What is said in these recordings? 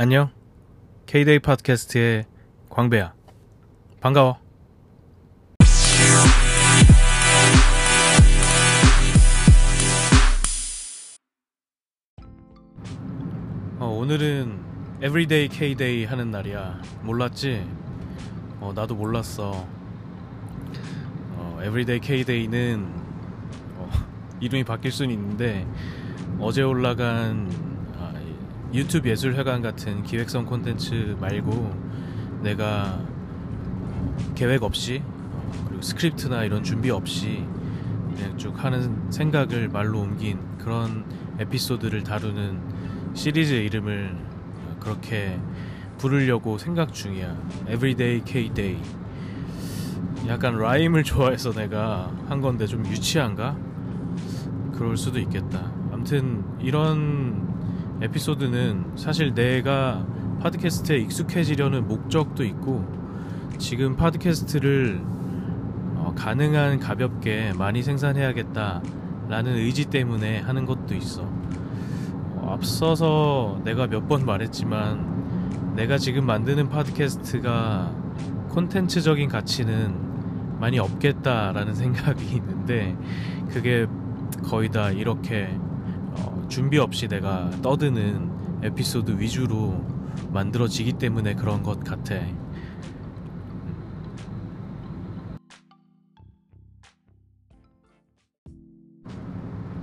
안녕. K-데이 팟캐스트의 광배야. 반가워. 어, 오늘은 Everyday K-데이 하는 날이야. 몰랐지? 어, 나도 몰랐어. 어, Everyday K-데이는 어, 이름이 바뀔 수는 있는데 어제 올라간 아, 유튜브 예술회관 같은 기획성 콘텐츠 말고 내가 계획 없이 어, 그리고 스크립트나 이런 준비 없이 그냥 쭉 하는 생각을 말로 옮긴 그런 에피소드를 다루는 시리즈의 이름을 그렇게 부르려고 생각 중이야. Everyday K-Day. 약간 라임을 좋아해서 내가 한 건데 좀 유치한가? 그럴 수도 있겠다. 아무튼 이런 에피소드는 사실 내가 팟캐스트에 익숙해지려는 목적도 있고 지금 팟캐스트를 어, 가능한 가볍게 많이 생산해야겠다 라는 의지 때문에 하는 것도 있어. 어, 앞서서 내가 몇 번 말했지만 내가 지금 만드는 팟캐스트가 콘텐츠적인 가치는 많이 없겠다라는 생각이 있는데 그게 거의 다 이렇게 어, 준비 없이 내가 떠드는 에피소드 위주로 만들어지기 때문에 그런 것 같아.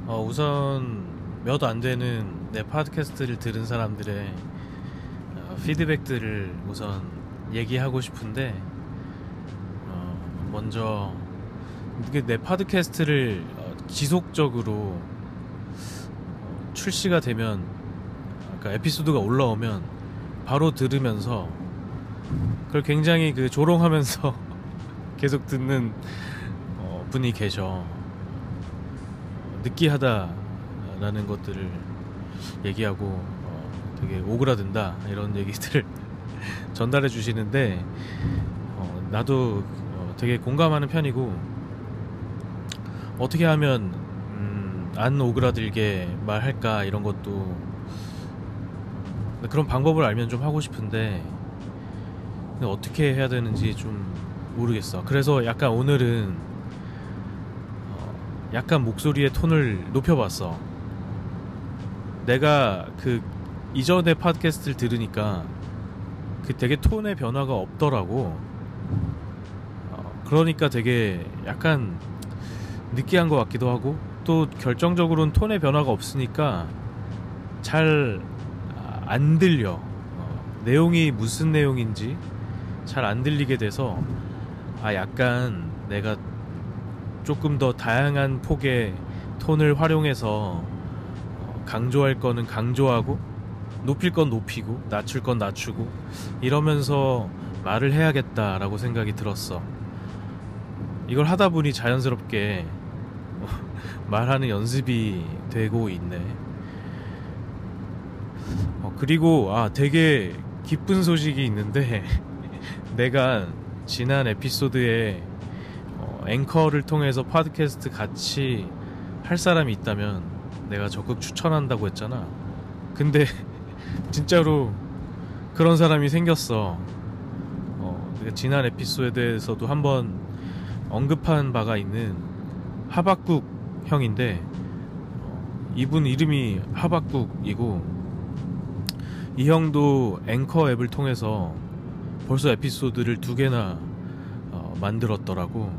어, 우선 몇 안 되는 내 팟캐스트를 들은 사람들의 어, 피드백들을 우선 얘기하고 싶은데 어, 먼저 내 팟캐스트를 어, 지속적으로 어, 출시가 되면 그러니까 에피소드가 올라오면 바로 들으면서 그걸 굉장히 그 조롱하면서 계속 듣는 어, 분이 계셔. 느끼하다라는 것들을 얘기하고 어, 되게 오그라든다 이런 얘기들을 전달해 주시는데 어, 나도 어, 되게 공감하는 편이고 어떻게 하면 음, 안 오그라들게 말할까 이런 것도 그런 방법을 알면 좀 하고 싶은데 어떻게 해야 되는지 좀 모르겠어. 그래서 약간 오늘은 약간 목소리의 톤을 높여봤어. 내가 그 이전의 팟캐스트를 들으니까 그 되게 톤의 변화가 없더라고. 어, 그러니까 되게 약간 느끼한 것 같기도 하고 또 결정적으로는 톤의 변화가 없으니까 잘 안 들려. 어, 내용이 무슨 내용인지 잘 안 들리게 돼서 아 약간 내가 조금 더 다양한 폭의 톤을 활용해서 강조할 거는 강조하고 높일 건 높이고 낮출 건 낮추고 이러면서 말을 해야겠다라고 생각이 들었어. 이걸 하다 보니 자연스럽게 말하는 연습이 되고 있네. 어, 그리고 아 되게 기쁜 소식이 있는데 내가 지난 에피소드에 어, 앵커를 통해서 팟캐스트 같이 할 사람이 있다면 내가 적극 추천한다고 했잖아. 근데 진짜로 그런 사람이 생겼어. 어, 지난 에피소드에서도 한번 언급한 바가 있는 하박국 형인데 어, 이분 이름이 하박국이고 이 형도 앵커 앱을 통해서 벌써 에피소드를 두 개나 어, 만들었더라고.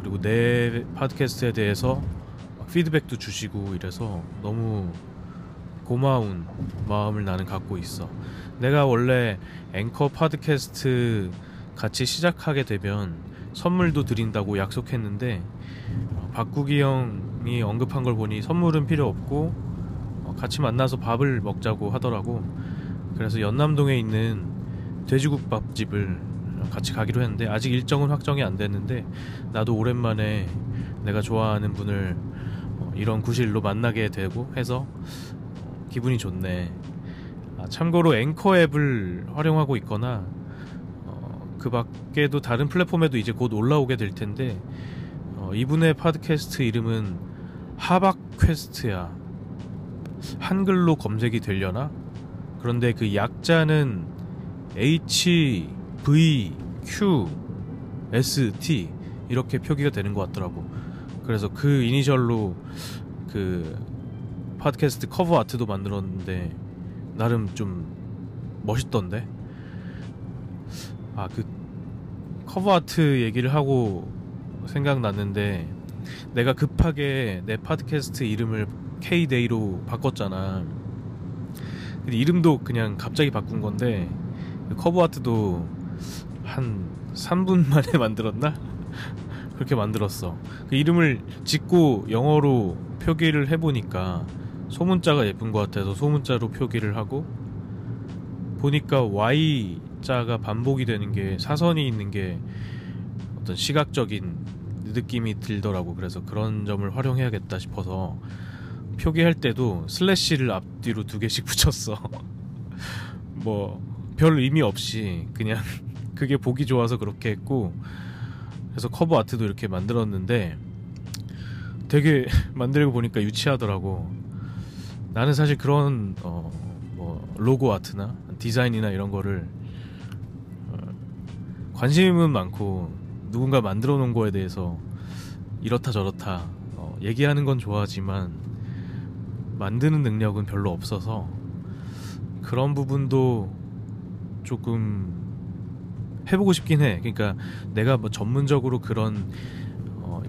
그리고 내 팟캐스트에 대해서 피드백도 주시고 이래서 너무 고마운 마음을 나는 갖고 있어. 내가 원래 앵커 팟캐스트 같이 시작하게 되면 선물도 드린다고 약속했는데 어, 박국이 형이 언급한 걸 보니 선물은 필요 없고 어, 같이 만나서 밥을 먹자고 하더라고. 그래서 연남동에 있는 돼지국밥집을 같이 가기로 했는데 아직 일정은 확정이 안 됐는데 나도 오랜만에 내가 좋아하는 분을 어, 이런 구실로 만나게 되고 해서 기분이 좋네. 아, 참고로 앵커 앱을 활용하고 있거나 어, 그 밖에도 다른 플랫폼에도 이제 곧 올라오게 될 텐데 어, 이분의 팟캐스트 이름은 하박 퀘스트야. 한글로 검색이 되려나? 그런데 그 약자는 H, V, Q, S, T 이렇게 표기가 되는 것 같더라고. 그래서 그 이니셜로 그 팟캐스트 cover art도 만들었는데 나름 좀 멋있던데. 아 그 커버 아트 얘기를 하고 생각났는데 내가 급하게 내 팟캐스트 이름을 K-Day로 바꿨잖아. 근데 이름도 그냥 갑자기 바꾼 건데 그 커버 아트도 한 3분 만에 만들었나? 그렇게 만들었어. 그 이름을 짓고 영어로 표기를 해보니까 소문자가 예쁜 것 같아서 소문자로 표기를 하고 보니까 Y 자가 반복이 되는 게 사선이 있는 게 어떤 시각적인 느낌이 들더라고. 그래서 그런 점을 활용해야겠다 싶어서 표기할 때도 슬래시를 앞뒤로 두 개씩 붙였어. 뭐 별 의미 없이 그냥 그게 보기 좋아서 그렇게 했고 그래서 커버 아트도 이렇게 만들었는데 되게 만들고 보니까 유치하더라고. 나는 사실 그런 어, 뭐 로고 아트나 디자인이나 이런 거를 어, 관심은 많고 누군가 만들어 놓은 거에 대해서 이렇다 저렇다 어, 얘기하는 건 좋아하지만 만드는 능력은 별로 없어서 그런 부분도 조금 해보고 싶긴 해. 그러니까 내가 뭐 전문적으로 그런 어,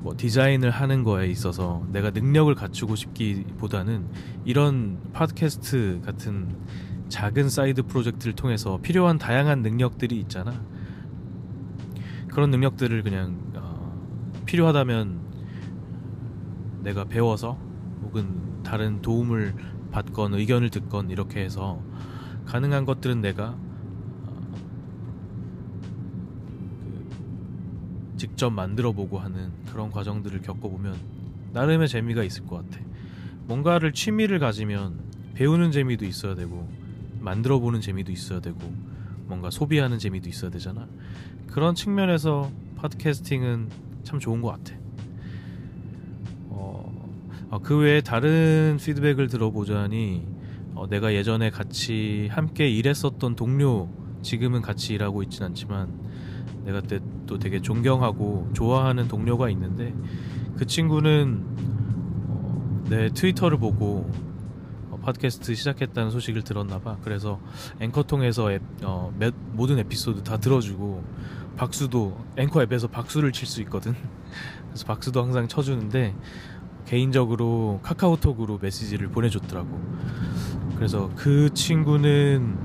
뭐 디자인을 하는 거에 있어서 내가 능력을 갖추고 싶기보다는 이런 팟캐스트 같은 작은 side project를 통해서 필요한 다양한 능력들이 있잖아. 그런 능력들을 그냥 어, 필요하다면 내가 배워서 혹은 다른 도움을 받건 의견을 듣건 이렇게 해서 가능한 것들은 내가 어, 그 직접 만들어 보고 하는 그런 과정들을 겪어보면 나름의 재미가 있을 것 같아. 뭔가를 취미를 가지면 배우는 재미도 있어야 되고 만들어 보는 재미도 있어야 되고 뭔가 소비하는 재미도 있어야 되잖아. 그런 측면에서 팟캐스팅은 참 좋은 것 같아. 어, 어, 그 외에 다른 피드백을 들어보자니 어, 내가 예전에 같이 함께 일했었던 동료 지금은 같이 일하고 있진 않지만 내가 때또 되게 존경하고 좋아하는 동료가 있는데 그 친구는 어, 내 트위터를 보고 어, 팟캐스트 시작했다는 소식을 들었나봐. 그래서 앵커 통해서 앱, 어, 몇, 모든 에피소드 다 들어주고 박수도 앵커 앱에서 박수를 칠 수 있거든. 그래서 박수도 항상 쳐주는데 개인적으로 카카오톡으로 메시지를 보내줬더라고. 그래서 그 친구는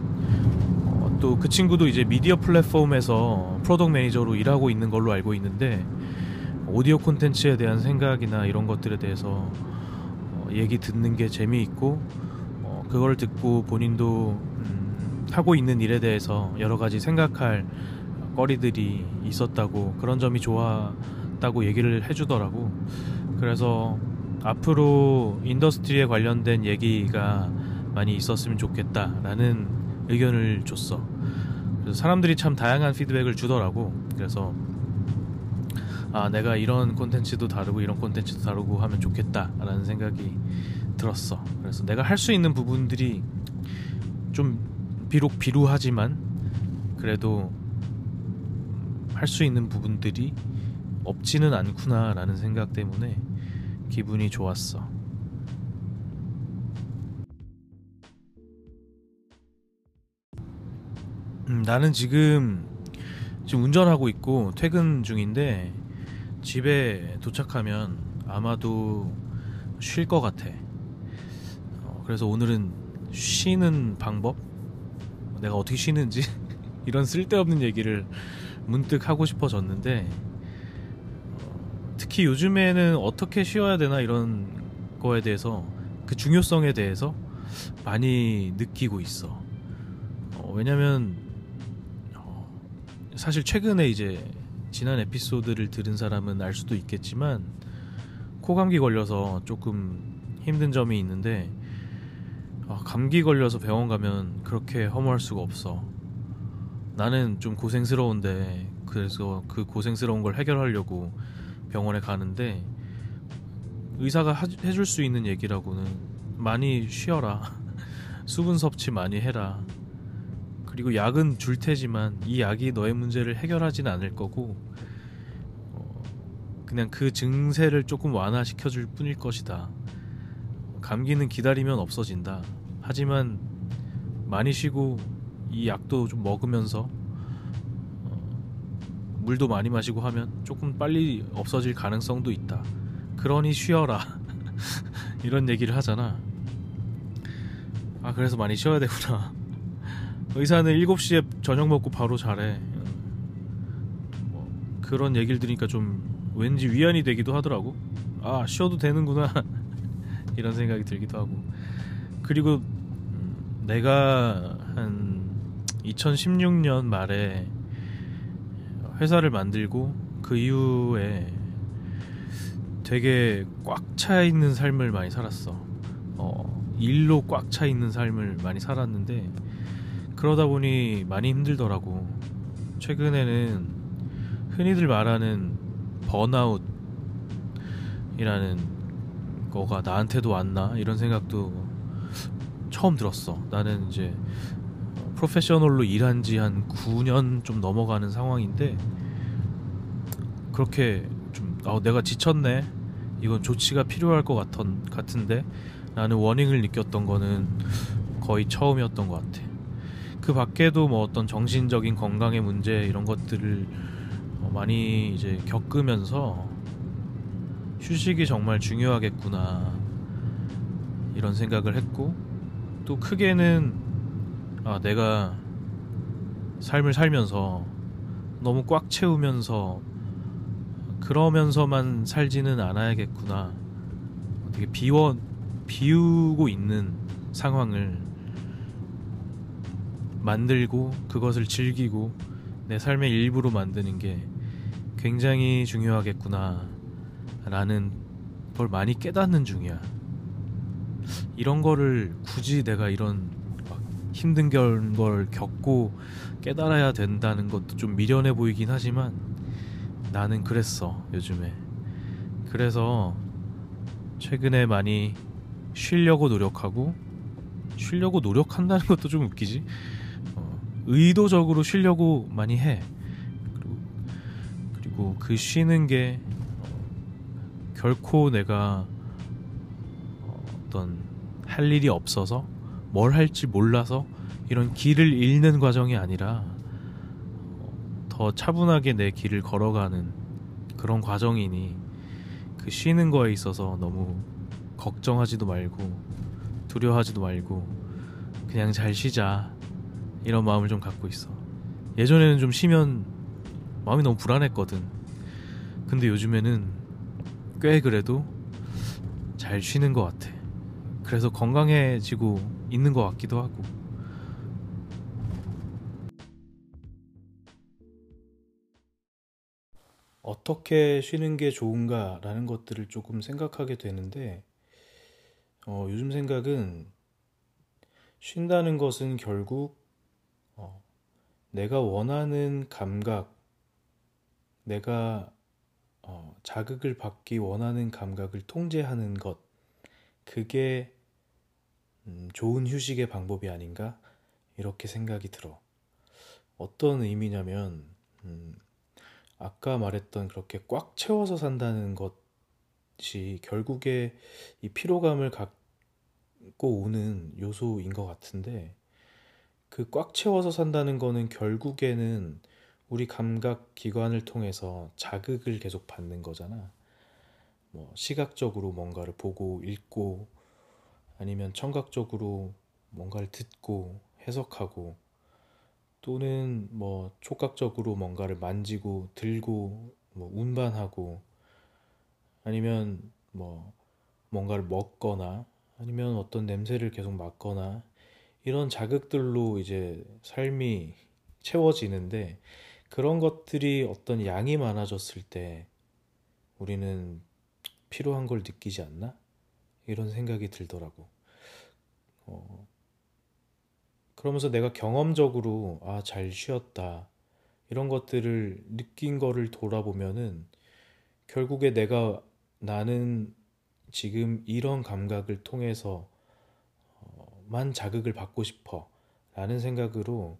어, 또그 친구도 이제 미디어 플랫폼에서 프로덕 매니저로 일하고 있는 걸로 알고 있는데 오디오 콘텐츠에 대한 생각이나 이런 것들에 대해서 어, 얘기 듣는 게 재미있고 어, 그걸 듣고 본인도 음, 하고 있는 일에 대해서 여러 가지 생각할 거리들이 있었다고 그런 점이 좋았다고 얘기를 해주더라고. 그래서 앞으로 인더스트리에 관련된 얘기가 많이 있었으면 좋겠다라는 의견을 줬어. 그래서 사람들이 참 다양한 피드백을 주더라고. 그래서 아 내가 이런 콘텐츠도 다루고 이런 콘텐츠도 다루고 하면 좋겠다라는 생각이 들었어. 그래서 내가 할 수 있는 부분들이 좀 비록 비루하지만 그래도 할 수 있는 부분들이 없지는 않구나라는 생각 때문에 기분이 좋았어. 음, 나는 지금 지금 운전하고 있고 퇴근 중인데 집에 도착하면 아마도 쉴 것 같아. 어, 그래서 오늘은 쉬는 방법, 내가 어떻게 쉬는지 이런 쓸데없는 얘기를 문득 하고 싶어졌는데 어, 특히 요즘에는 어떻게 쉬어야 되나 이런 거에 대해서 그 중요성에 대해서 많이 느끼고 있어. 어, 왜냐면 사실 최근에 이제 지난 에피소드를 들은 사람은 알 수도 있겠지만 코감기 걸려서 조금 힘든 점이 있는데 아, 감기 걸려서 병원 가면 그렇게 허무할 수가 없어. 나는 좀 고생스러운데 그래서 그 고생스러운 걸 해결하려고 병원에 가는데 의사가 하, 해줄 수 있는 얘기라고는 많이 쉬어라. 수분 섭취 많이 해라. 그리고 약은 줄 테지만 이 약이 너의 문제를 해결하진 않을 거고 어, 그냥 그 증세를 조금 완화시켜 줄 뿐일 것이다. 감기는 기다리면 없어진다. 하지만 많이 쉬고 이 약도 좀 먹으면서 어, 물도 많이 마시고 하면 조금 빨리 없어질 가능성도 있다. 그러니 쉬어라. 이런 얘기를 하잖아. 아, 그래서 많이 쉬어야 되구나. 의사는 7시에 저녁 먹고 바로 자래. 뭐 그런 얘기를 들으니까 좀 왠지 위안이 되기도 하더라고. 아, 쉬어도 되는구나. 이런 생각이 들기도 하고. 그리고 음, 내가 한 2016년 말에 회사를 만들고 그 이후에 되게 꽉 차 있는 삶을 많이 살았어. 어, 일로 꽉 차 있는 삶을 많이 살았는데 그러다 보니 많이 힘들더라고. 최근에는 흔히들 말하는 번아웃이라는 거가 나한테도 왔나 이런 생각도 처음 들었어. 나는 이제 프로페셔널로 일한 지 한 9년 좀 넘어가는 상황인데 그렇게 좀 어, 내가 지쳤네. 이건 조치가 필요할 것 같은, 같은데 라는 워닝을 느꼈던 거는 거의 처음이었던 것 같아. 그 밖에도 뭐 어떤 정신적인 건강의 문제 이런 것들을 어, 많이 이제 겪으면서 휴식이 정말 중요하겠구나 이런 생각을 했고 또 크게는 아 내가 삶을 살면서 너무 꽉 채우면서 그러면서만 살지는 않아야겠구나. 되게 비워 비우고 있는 상황을 만들고 그것을 즐기고 내 삶의 일부로 만드는 게 굉장히 중요하겠구나 라는 걸 많이 깨닫는 중이야. 이런 거를 굳이 내가 이런 힘든 걸 겪고 깨달아야 된다는 것도 좀 미련해 보이긴 하지만 나는 그랬어 요즘에 그래서 최근에 많이 쉬려고 노력하고 쉬려고 노력한다는 것도 좀 웃기지 의도적으로 쉬려고 많이 해. 그리고, 그리고 그 쉬는 게 어, 결코 내가 어떤 할 일이 없어서 뭘 할지 몰라서 이런 길을 잃는 과정이 아니라 어, 더 차분하게 내 길을 걸어가는 그런 과정이니 그 쉬는 거에 있어서 너무 걱정하지도 말고 두려워하지도 말고 그냥 잘 쉬자 이런 마음을 좀 갖고 있어. 예전에는 좀 쉬면 마음이 너무 불안했거든. 근데 요즘에는 꽤 그래도 잘 쉬는 것 같아. 그래서 건강해지고 있는 것 같기도 하고. 어떻게 쉬는 게 좋은가라는 것들을 조금 생각하게 되는데, 어, 요즘 생각은 쉰다는 것은 결국 어, 내가 원하는 감각, 내가 어, 자극을 받기 원하는 감각을 통제하는 것, 그게 음, 좋은 휴식의 방법이 아닌가 이렇게 생각이 들어. 어떤 의미냐면 음, 아까 말했던 그렇게 꽉 채워서 산다는 것이 결국에 이 피로감을 갖고 오는 요소인 것 같은데 그 꽉 채워서 산다는 거는 결국에는 우리 감각 기관을 통해서 자극을 계속 받는 거잖아. 뭐 시각적으로 뭔가를 보고 읽고 아니면 청각적으로 뭔가를 듣고 해석하고 또는 뭐 촉각적으로 뭔가를 만지고 들고 뭐 운반하고 아니면 뭐 뭔가를 먹거나 아니면 어떤 냄새를 계속 맡거나 이런 자극들로 이제 삶이 채워지는데 그런 것들이 어떤 양이 많아졌을 때 우리는 필요한 걸 느끼지 않나? 이런 생각이 들더라고. 어, 그러면서 내가 경험적으로 아, 잘 쉬었다. 이런 것들을 느낀 거를 돌아보면은 결국에 내가 나는 지금 이런 감각을 통해서 만 자극을 받고 싶어 라는 생각으로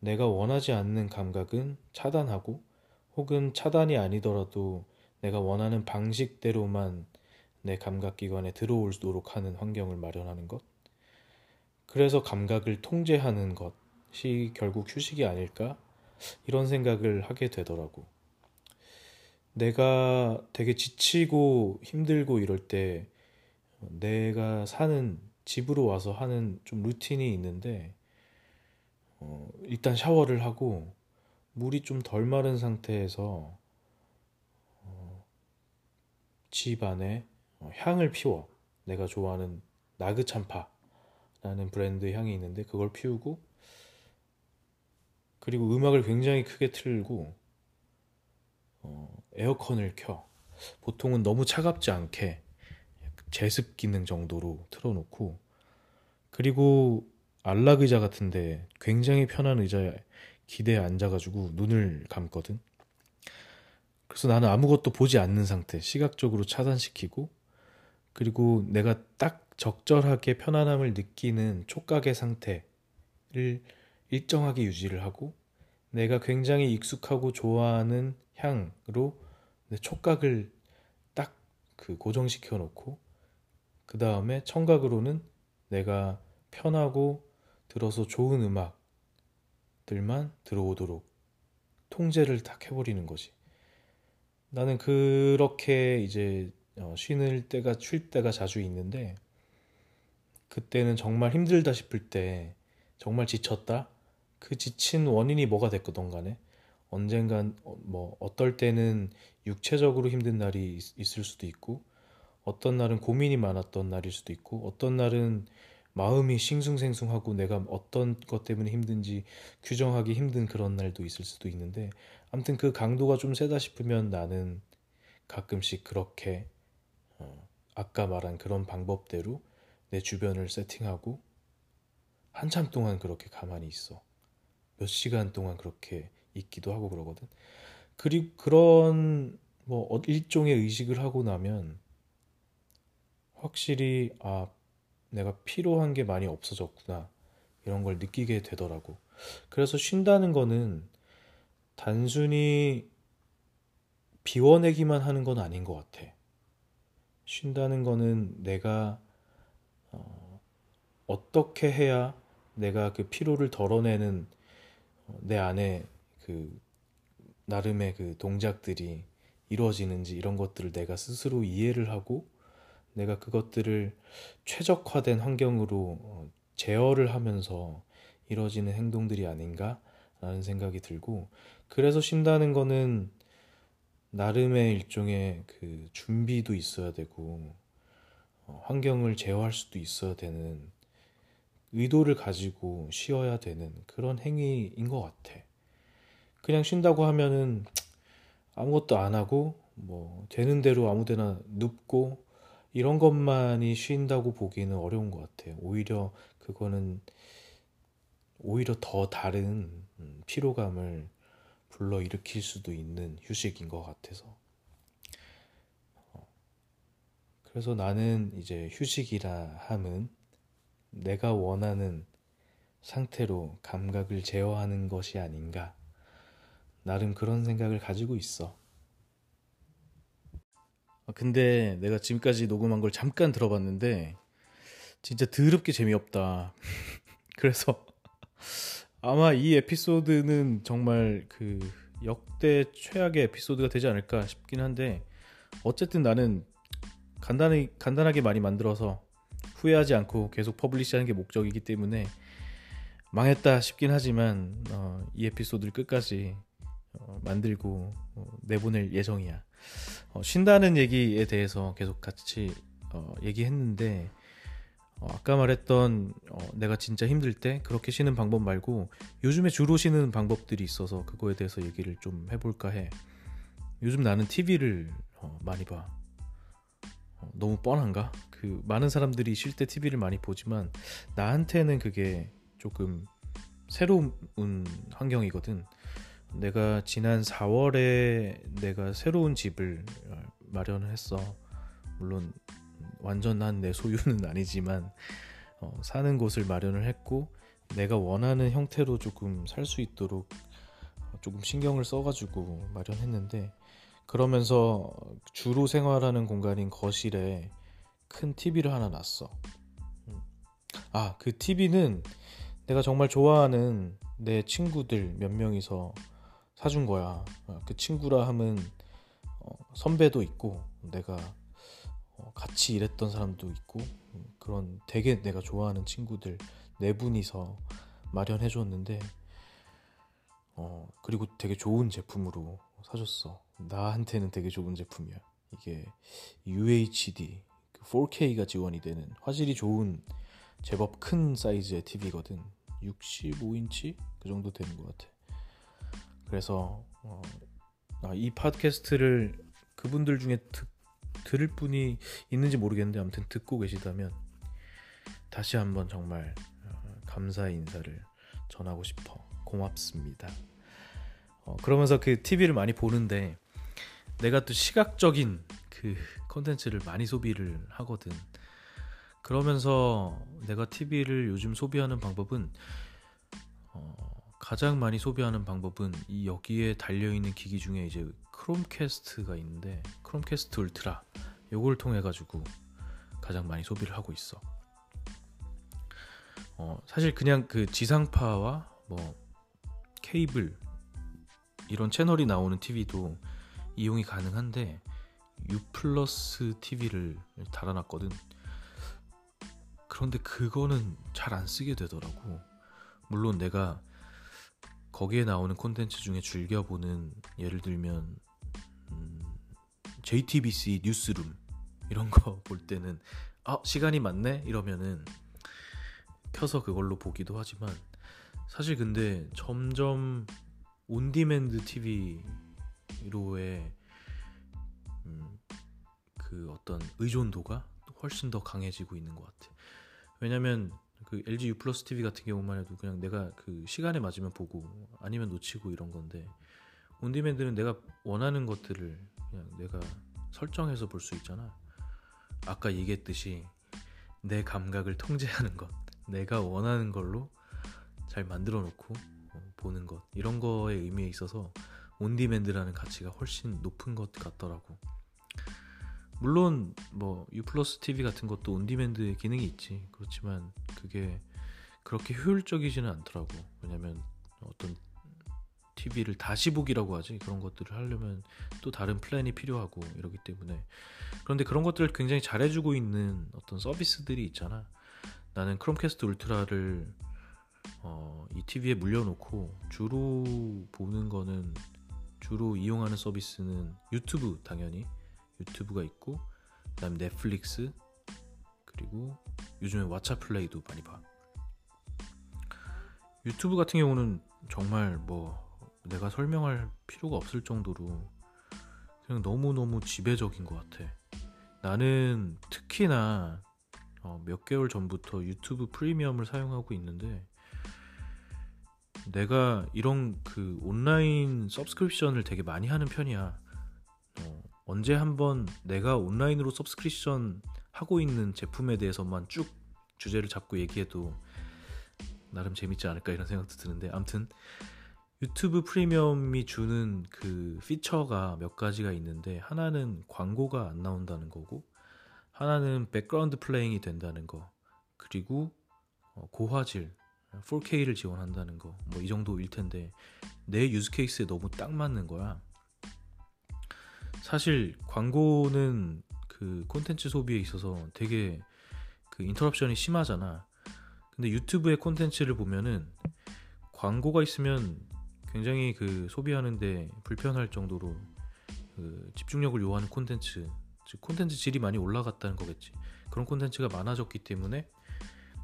내가 원하지 않는 감각은 차단하고 혹은 차단이 아니더라도 내가 원하는 방식대로만 내 감각기관에 들어올수록 하는 환경을 마련하는 것. 그래서 감각을 통제하는 것이 결국 휴식이 아닐까? 이런 생각을 하게 되더라고. 내가 되게 지치고 힘들고 이럴 때 내가 사는 집으로 와서 하는 좀 루틴이 있는데 어, 일단 샤워를 하고 물이 좀 덜 마른 상태에서 어, 집 안에 어, 향을 피워. 내가 좋아하는 나그찬파라는 브랜드 향이 있는데 그걸 피우고 그리고 음악을 굉장히 크게 틀고 어, 에어컨을 켜. 보통은 너무 차갑지 않게 제습 기능 정도로 틀어놓고 그리고 안락 의자 같은데 굉장히 편한 의자에 기대에 앉아가지고 눈을 감거든. 그래서 나는 아무것도 보지 않는 상태, 시각적으로 차단시키고, 그리고 내가 딱 적절하게 편안함을 느끼는 촉각의 상태를 일정하게 유지를 하고, 내가 굉장히 익숙하고 좋아하는 향으로 내 촉각을 딱 그 고정시켜 놓고, 그 다음에 청각으로는 내가 편하고 들어서 좋은 음악들만 들어오도록 통제를 딱 해버리는 거지. 나는 그렇게 이제 어, 쉬는 때가 쉴 때가 자주 있는데 그때는 정말 힘들다 싶을 때 정말 지쳤다 그 지친 원인이 뭐가 됐거든 간에 언젠간 어, 뭐 어떨 때는 육체적으로 힘든 날이 있 을 수도 있고 어떤 날은 고민이 많았던 날일 수도 있고 어떤 날은 마음이 싱숭생숭하고 내가 어떤 것 때문에 힘든지 규정하기 힘든 그런 날도 있을 수도 있는데 아무튼 그 강도가 좀 세다 싶으면 나는 가끔씩 그렇게 어, 아까 말한 그런 방법대로 내 주변을 세팅하고 한참 동안 그렇게 가만히 있어. 몇 시간 동안 그렇게 있기도 하고 그러거든. 그리고 그런 뭐 어, 일종의 의식을 하고 나면 확실히 아 내가 필요한 게 많이 없어졌구나. 이런 걸 느끼게 되더라고. 그래서 쉰다는 거는 단순히 비워내기만 하는 건 아닌 것 같아. 쉰다는 거는 내가 어, 어떻게 해야 내가 그 피로를 덜어내는 어, 내 안에 그 나름의 그 동작들이 이루어지는지 이런 것들을 내가 스스로 이해를 하고 내가 그것들을 최적화된 환경으로 어, 제어를 하면서 이루어지는 행동들이 아닌가라는 생각이 들고 그래서 쉰다는 거는 나름의 일종의 그 준비도 있어야 되고 어, 환경을 제어할 수도 있어야 되는 의도를 가지고 쉬어야 되는 그런 행위인 것 같아. 그냥 쉰다고 하면은 아무것도 안 하고 뭐 되는 대로 아무데나 눕고 이런 것만이 쉰다고 보기는 어려운 것 같아요. 오히려 그거는 오히려 더 다른 음, 피로감을 불러 일으킬 수도 있는 휴식인 것 같아서. 어, 그래서 나는 이제 휴식이라 함은 내가 원하는 상태로 감각을 제어하는 것이 아닌가. 나름 그런 생각을 가지고 있어. 아, 근데 내가 지금까지 녹음한 걸 잠깐 들어봤는데 진짜 더럽게 재미없다. 그래서 아마 이 에피소드는 정말 그 역대 최악의 에피소드가 되지 않을까 싶긴 한데 어쨌든 나는 간단히 간단하게 많이 만들어서 후회하지 않고 계속 퍼블리시하는 게 목적이기 때문에 망했다 싶긴 하지만 어, 이 에피소드를 끝까지 어, 만들고 어, 내보낼 예정이야. 어, 쉰다는 얘기에 대해서 계속 같이 어, 얘기했는데 어, 아까 말했던 어, 내가 진짜 힘들 때 그렇게 쉬는 방법 말고 요즘에 주로 쉬는 방법들이 있어서 그거에 대해서 얘기를 좀 해볼까 해. 요즘 나는 TV를 어, 많이 봐. 어, 너무 뻔한가? 그 많은 사람들이 쉴 때 TV를 많이 보지만 나한테는 그게 조금 새로운 환경이거든. 내가 지난 4월에 내가 새로운 집을 어, 마련을 했어. 물론 완전한 내 소유는 아니지만 어, 사는 곳을 마련을 했고 내가 원하는 형태로 조금 살 수 있도록 조금 신경을 써가지고 마련했는데 그러면서 주로 생활하는 공간인 거실에 큰 TV를 하나 놨어. 음. 아, 그 TV는 내가 정말 좋아하는 내 친구들 몇 명이서 사준 거야. 아, 그 친구라 함은 어, 선배도 있고 내가 어, 같이 일했던 사람도 있고 음, 그런 되게 내가 좋아하는 친구들 네 분이서 마련해 줬는데 어 그리고 되게 좋은 제품으로 사줬어. 나한테는 되게 좋은 제품이야. 이게 UHD 4K가 그 지원이 되는 화질이 좋은 제법 큰 사이즈의 TV거든. 65인치 그 정도 되는 것 같아. 그래서 어, 아, 이 팟캐스트를 그분들 중에 듣, 들을 분이 있는지 모르겠는데 아무튼 듣고 계시다면 다시 한번 정말 어, 감사의 인사를 전하고 싶어 고맙습니다. 어, 그러면서 그 TV를 많이 보는데 내가 또 시각적인 그 컨텐츠를 많이 소비를 하거든. 그러면서 내가 TV를 요즘 소비하는 방법은 어, 가장 많이 소비하는 방법은 이 여기에 달려 있는 기기 중에 이제 크롬캐스트가 있는데 크롬캐스트 울트라 요걸 통해 가지고 가장 많이 소비를 하고 있어. 어, 사실 그냥 그 지상파와 뭐 케이블 이런 채널이 나오는 TV도 이용이 가능한데 U 플러스 TV를 달아놨거든. 그런데 그거는 잘 안 쓰게 되더라고. 물론 내가 거기에 나오는 콘텐츠 중에 즐겨보는 예를 들면 음, JTBC 뉴스룸 이런 거 볼 때는 아 시간이 많네 이러면은 켜서 그걸로 보기도 하지만 사실 근데 점점 on-demand TV로의 음, 그 어떤 의존도가 훨씬 더 강해지고 있는 것 같아. 왜냐면 그 LG U 플러스 TV 같은 경우만 해도 그냥 내가 그 시간에 맞으면 보고 아니면 놓치고 이런 건데 on-demand는 내가 원하는 것들을 그냥 내가 설정해서 볼 수 있잖아. 아까 얘기했듯이 내 감각을 통제하는 것, 내가 원하는 걸로 잘 만들어 놓고 어, 보는 것 이런 거에 의미에 있어서 on-demand라는 가치가 훨씬 높은 것 같더라고. 물론 뭐 U 플러스 TV 같은 것도 on-demand 기능이 있지. 그렇지만 그게 그렇게 효율적이지는 않더라고. 왜냐면 어떤 TV를 다시 보기라고 하지 그런 것들을 하려면 또 다른 플랜이 필요하고 이러기 때문에 그런데 그런 것들을 굉장히 잘해주고 있는 어떤 서비스들이 있잖아. 나는 크롬캐스트 울트라를 어, 이 TV에 물려놓고 주로 보는 거는 주로 이용하는 서비스는 유튜브 당연히 유튜브가 있고 그다음 넷플릭스 그리고 요즘에 왓챠 플레이도 많이 봐. 유튜브 같은 경우는 정말 뭐 내가 설명할 필요가 없을 정도로 그냥 너무너무 지배적인 것 같아. 나는 특히나 어, 몇 개월 전부터 유튜브 프리미엄을 사용하고 있는데 내가 이런 그 온라인 subscription을 되게 많이 하는 편이야. 어, 언제 한번 내가 온라인으로 subscription 하고 있는 제품에 대해서만 쭉 주제를 잡고 얘기해도 나름 재밌지 않을까 이런 생각도 드는데 아무튼 유튜브 프리미엄이 주는 그 피처가 몇 가지가 있는데 하나는 광고가 안 나온다는 거고 하나는 background playing이 된다는 거 그리고 어, 고화질 4K를 지원한다는 거 뭐 이 정도일 텐데 내 use case에 너무 딱 맞는 거야. 사실 광고는 그 콘텐츠 소비에 있어서 되게 그 인터럽션이 심하잖아. 근데 유튜브의 콘텐츠를 보면은 광고가 있으면 굉장히 그 소비하는데 불편할 정도로 그 집중력을 요하는 콘텐츠, 즉 콘텐츠 질이 많이 올라갔다는 거겠지. 그런 콘텐츠가 많아졌기 때문에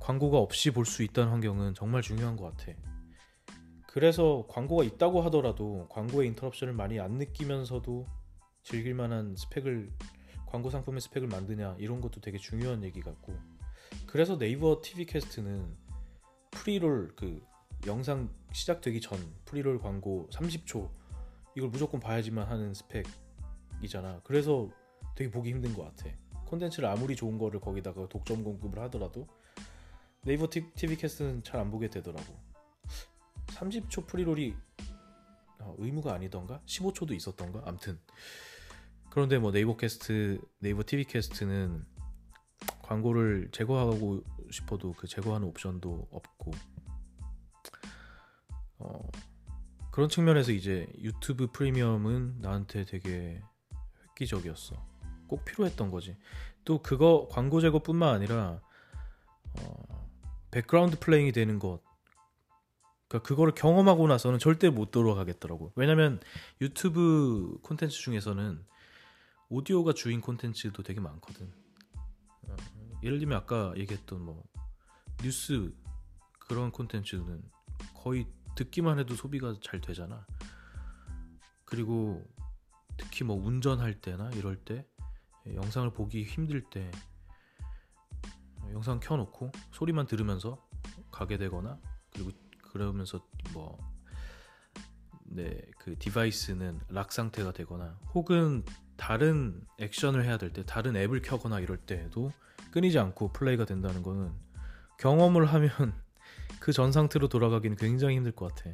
광고가 없이 볼 수 있다는 환경은 정말 중요한 것 같아. 그래서 광고가 있다고 하더라도 광고의 인터럽션을 많이 안 느끼면서도 즐길 만한 스펙을 광고 상품의 스펙을 만드냐 이런 것도 되게 중요한 얘기 같고 그래서 네이버 TV 캐스트는 pre-roll 그 영상 시작되기 전 pre-roll 광고 30초 이걸 무조건 봐야지만 하는 스펙이잖아. 그래서 되게 보기 힘든 것 같아. 콘텐츠를 아무리 좋은 거를 거기다가 독점 공급을 하더라도 네이버 TV 캐스트는 잘 안 보게 되더라고. 30초 pre-roll이 어, 의무가 아니던가? 15초도 있었던가? 암튼 그런데 뭐 네이버 캐스트, 네이버 TV 캐스트는 광고를 제거하고 싶어도 그 제거하는 옵션도 없고 어, 그런 측면에서 이제 유튜브 프리미엄은 나한테 되게 획기적이었어. 꼭 필요했던 거지. 또 그거 광고 제거뿐만 아니라 어, background playing이 되는 것. 그러니까 그거를 경험하고 나서는 절대 못 돌아가겠더라고. 왜냐면 유튜브 콘텐츠 중에서는 오디오가 주인 콘텐츠도 되게 많거든. 어, 예를 들면 아까 얘기했던 뭐 뉴스 그런 콘텐츠는 거의 듣기만 해도 소비가 잘 되잖아. 그리고 특히 뭐 운전할 때나 이럴 때 영상을 보기 힘들 때 영상 켜놓고 소리만 들으면서 가게 되거나 그리고 그러면서 뭐 네, 그 device는 lock 상태가 되거나 혹은 다른 액션을 해야 될 때 다른 앱을 켜거나 이럴 때에도 끊이지 않고 플레이가 된다는 거는 경험을 하면 그 전 상태로 돌아가기는 굉장히 힘들 것 같아.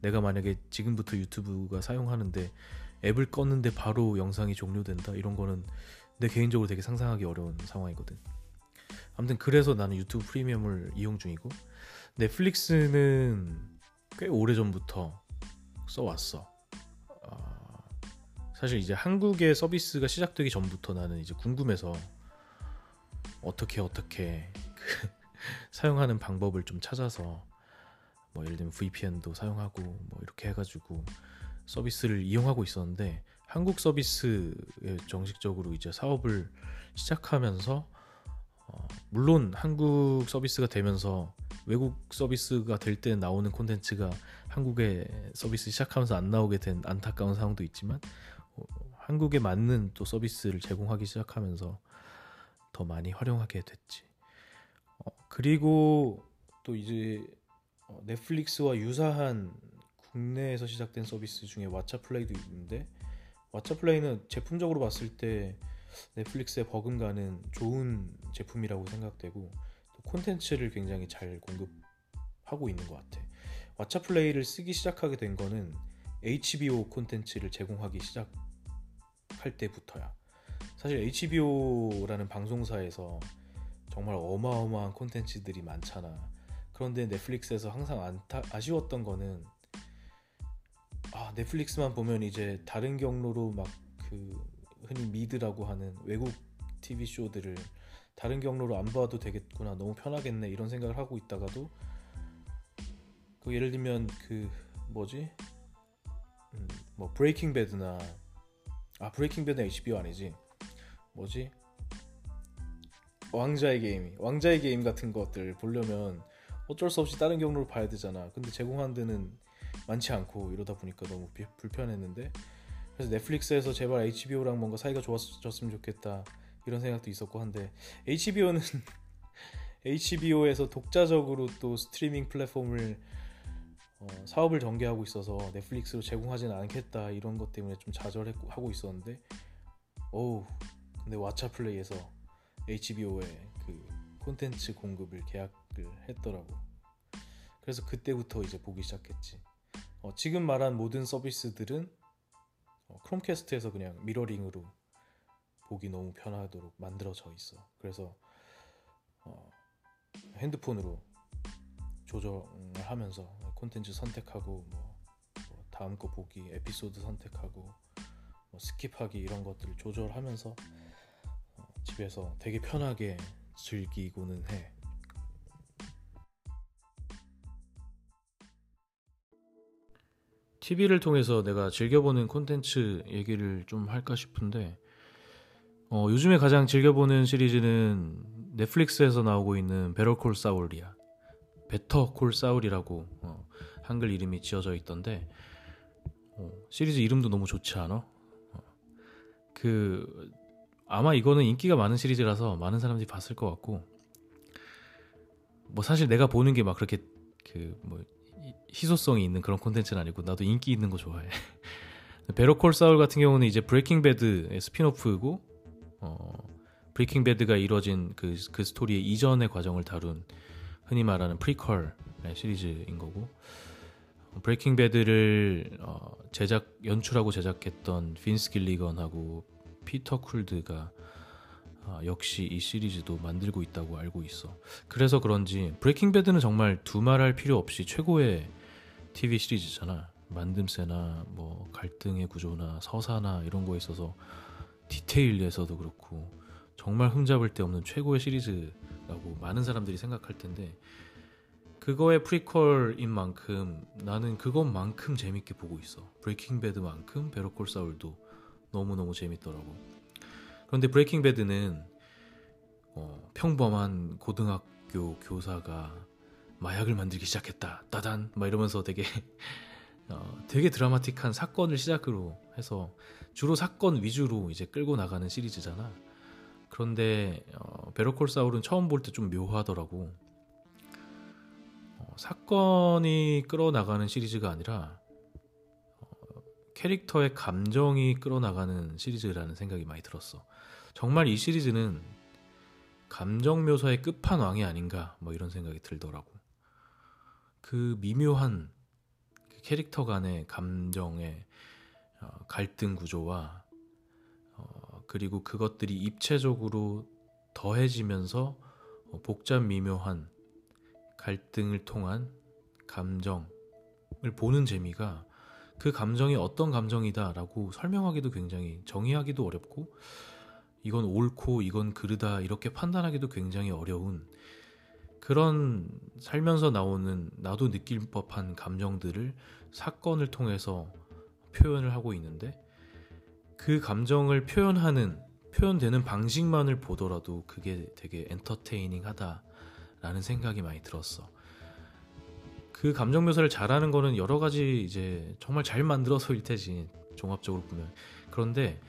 내가 만약에 지금부터 유튜브가 사용하는데 앱을 껐는데 바로 영상이 종료된다 이런 거는 내 개인적으로 되게 상상하기 어려운 상황이거든. 아무튼 그래서 나는 유튜브 프리미엄을 이용 중이고 넷플릭스는 꽤 오래 전부터 써왔어. 어, 사실 이제 한국의 서비스가 시작되기 전부터 나는 이제 궁금해서 어떻게 어떻게 그 사용하는 방법을 좀 찾아서 뭐 예를 들면 VPN도 사용하고 뭐 이렇게 해가지고 서비스를 이용하고 있었는데 한국 서비스에 정식적으로 이제 사업을 시작하면서 어, 물론 한국 서비스가 되면서 외국 서비스가 될 때 나오는 콘텐츠가 한국의 서비스 시작하면서 안 나오게 된 안타까운 상황도 있지만 어, 한국에 맞는 또 서비스를 제공하기 시작하면서 더 많이 활용하게 됐지. 어, 그리고 또 이제 어, 넷플릭스와 유사한 국내에서 시작된 서비스 중에 왓챠 플레이도 있는데 왓챠 플레이는 제품적으로 봤을 때 넷플릭스에 버금가는 좋은 제품이라고 생각되고 또 콘텐츠를 굉장히 잘 공급하고 있는 것 같아. 왓챠 플레이를 쓰기 시작하게 된 거는 HBO 콘텐츠를 제공하기 시작 할 때부터야. 사실 HBO라는 방송사에서 정말 어마어마한 콘텐츠들이 많잖아. 그런데 넷플릭스에서 항상 안타, 아쉬웠던 거는 아 넷플릭스만 보면 이제 다른 경로로 막 그 흔히 미드라고 하는 외국 TV 쇼들을 다른 경로로 안 봐도 되겠구나 너무 편하겠네 이런 생각을 하고 있다가도 그 예를 들면 그 뭐지 음, 뭐 브레이킹 배드나 아 브레이킹 배드는 HBO 아니지? 뭐지? 왕좌의 게임 왕좌의 게임 같은 것들 보려면 어쩔 수 없이 다른 경로로 봐야 되잖아. 근데 제공한 데는 많지 않고 이러다 보니까 너무 비, 불편했는데. 그래서 넷플릭스에서 제발 HBO랑 뭔가 사이가 좋아졌으면 좋겠다. 이런 생각도 있었고 한데. HBO는 HBO에서 독자적으로 또 스트리밍 플랫폼을 어, 사업을 전개하고 있어서 넷플릭스로 제공하지는 않겠다 이런 것 때문에 좀 좌절하고 있었는데 어우 근데 왓챠 플레이에서 HBO의 그 콘텐츠 공급을 계약을 했더라고 그래서 그때부터 이제 보기 시작했지 어, 지금 말한 모든 서비스들은 어, 크롬캐스트에서 그냥 미러링으로 보기 너무 편하도록 만들어져 있어. 그래서 어, 핸드폰으로 조정을 하면서 콘텐츠 선택하고 뭐, 뭐 다음 거 보기, 에피소드 선택하고 뭐 스킵하기 이런 것들을 조절하면서 어, 집에서 되게 편하게 즐기고는 해. TV를 통해서 내가 즐겨보는 콘텐츠 얘기를 좀 할까 싶은데 어, 요즘에 가장 즐겨보는 시리즈는 넷플릭스에서 나오고 있는 Better Call Saul이야. 베터 콜 사울이라고 어, 한글 이름이 지어져 있던데 어, 시리즈 이름도 너무 좋지 않아? 어, 그 아마 이거는 인기가 많은 시리즈라서 많은 사람들이 봤을 것 같고 뭐 사실 내가 보는 게 막 그렇게 그 뭐 희소성이 있는 그런 콘텐츠는 아니고 나도 인기 있는 거 좋아해. Better Call Saul 같은 경우는 이제 브레이킹 배드의 spin-off고 어, 브레이킹 배드가 이루어진 그, 그 스토리의 이전의 과정을 다룬 흔히 말하는 프리퀄 시리즈인 거고 브레이킹 배드를 어, 제작 연출하고 제작했던 빈스 길리건하고 피터 굴드가 어, 역시 이 시리즈도 만들고 있다고 알고 있어. 그래서 그런지 브레이킹 배드는 정말 두말할 필요 없이 최고의 TV 시리즈잖아. 만듦새나 뭐 갈등의 구조나 서사나 이런 거에 있어서 디테일에서도 그렇고 정말 흠잡을 데 없는 최고의 시리즈라고 많은 사람들이 생각할 텐데 그거의 prequel인 만큼 나는 그것만큼 재밌게 보고 있어. 브레이킹 배드만큼 Better Call Saul도 너무너무 재밌더라고. 그런데 브레이킹 배드는 어, 평범한 고등학교 교사가 마약을 만들기 시작했다. 따단 막 이러면서 되게 어, 되게 드라마틱한 사건을 시작으로 해서 주로 사건 위주로 이제 끌고 나가는 시리즈잖아. 그런데 어, 베로콜 사울은 처음 볼 때 좀 묘하더라고. 사건이 끌어나가는 시리즈가 아니라 어, 캐릭터의 감정이 끌어나가는 시리즈라는 생각이 많이 들었어. 정말 이 시리즈는 감정 묘사의 끝판왕이 아닌가 뭐 이런 생각이 들더라고. 그 미묘한 그 캐릭터 간의 감정의 어, 갈등 구조와 어, 그리고 그것들이 입체적으로 더해지면서 복잡 미묘한 갈등을 통한 감정을 보는 재미가 그 감정이 어떤 감정이다라고 설명하기도 굉장히 정의하기도 어렵고 이건 옳고 이건 그르다 이렇게 판단하기도 굉장히 어려운 그런 살면서 나오는 나도 느낄 법한 감정들을 사건을 통해서 표현을 하고 있는데 그 감정을 표현하는 표현되는 방식만을 보더라도 그게 되게 엔터테이닝 하다 라는 생각이 많이 들었어. 그 감정 묘사를 잘하는 거는 여러 가지 이제 정말 잘 만들어서일 테지 종합적으로 보면 그런데